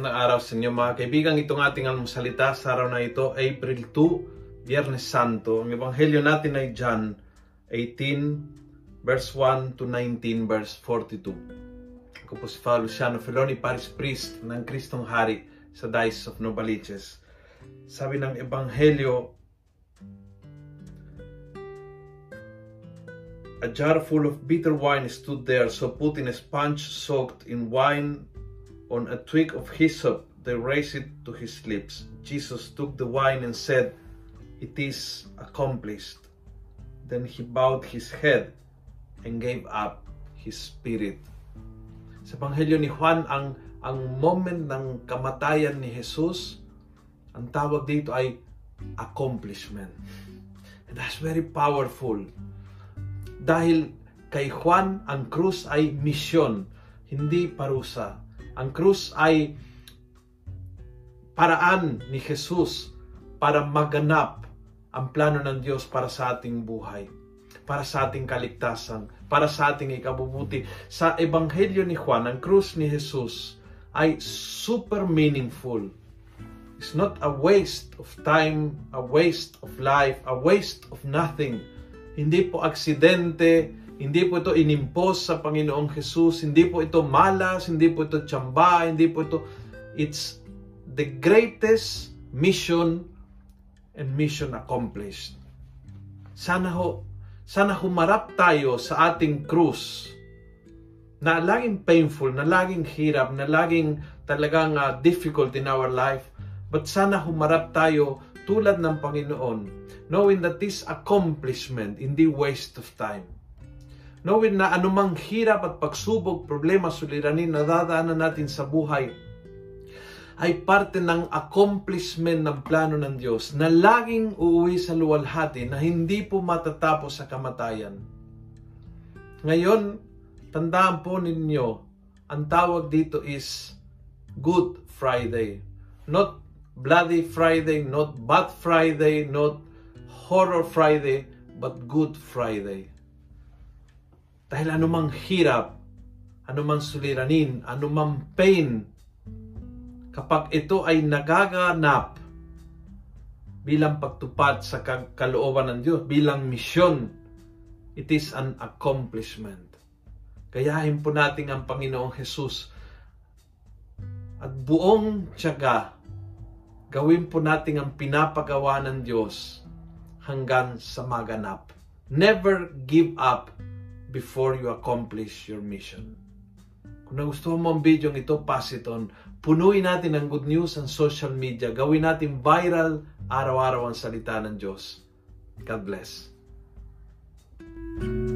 araw sa inyo mga kaibigan. Itong ating salita sa araw na ito, April 2, Biyernes Santo. Ang ebanghelyo natin ay John 18, verse 1 to 19, verse 42. Ako po si Father Luciano Feloni, Paris Priest ng Kristong Hari sa Diocese of Novaliches. Sabi ng ebanghelyo, A jar full of bitter wine stood there, so putting a sponge soaked in wine on a twig of hyssop, they raised it to his lips. Jesus took the wine and said, It is accomplished. Then he bowed his head and gave up his spirit. Sa Ebanghelyo ni Juan, ang, ang moment ng kamatayan ni Jesus, ang tawag dito ay accomplishment. And that's very powerful. Dahil kay Juan, ang krus ay misyon, hindi parusa. Ang krus ay paraan ni Jesus para maganap ang plano ng Diyos para sa ating buhay, para sa ating kaligtasan, para sa ating ikabubuti. Sa Ebanghelyo ni Juan, ang krus ni Jesus ay super meaningful. It's not a waste of time, a waste of life, a waste of nothing. Hindi po aksidente, hindi po ito inimpos sa Panginoong Jesus. Hindi po ito malas. Hindi po ito tsamba. Hindi po ito... It's the greatest mission and mission accomplished. Sana ho, sana humarap tayo sa ating krus na laging painful, na laging hirap, na laging talagang uh, difficult in our life. But sana humarap tayo tulad ng Panginoon, knowing that this accomplishment, hindi waste of time knowing na anumang hirap at pagsubok, problema, suliranin na dadaanan natin sa buhay, ay parte ng accomplishment ng plano ng Diyos na laging uuwi sa luwalhati na hindi po matatapos sa kamatayan. Ngayon, tandaan po ninyo, ang tawag dito is Good Friday. Not Bloody Friday, not Bad Friday, not Horror Friday, but Good Friday. Dahil anumang hirap, anumang suliranin, anumang pain, kapag ito ay nagaganap bilang pagtupad sa kalooban ng Diyos, bilang misyon, it is an accomplishment. Kayahin po natin ang Panginoong Jesus at buong tiyaga, gawin po natin ang pinapagawa ng Diyos hanggang sa maganap. Never give up before you accomplish your mission. Kung nagustuhan mo ang video ito, pass it on. Punuin natin ang good news ang social media. Gawin natin viral araw-araw ang salita ng Diyos. God bless. thank you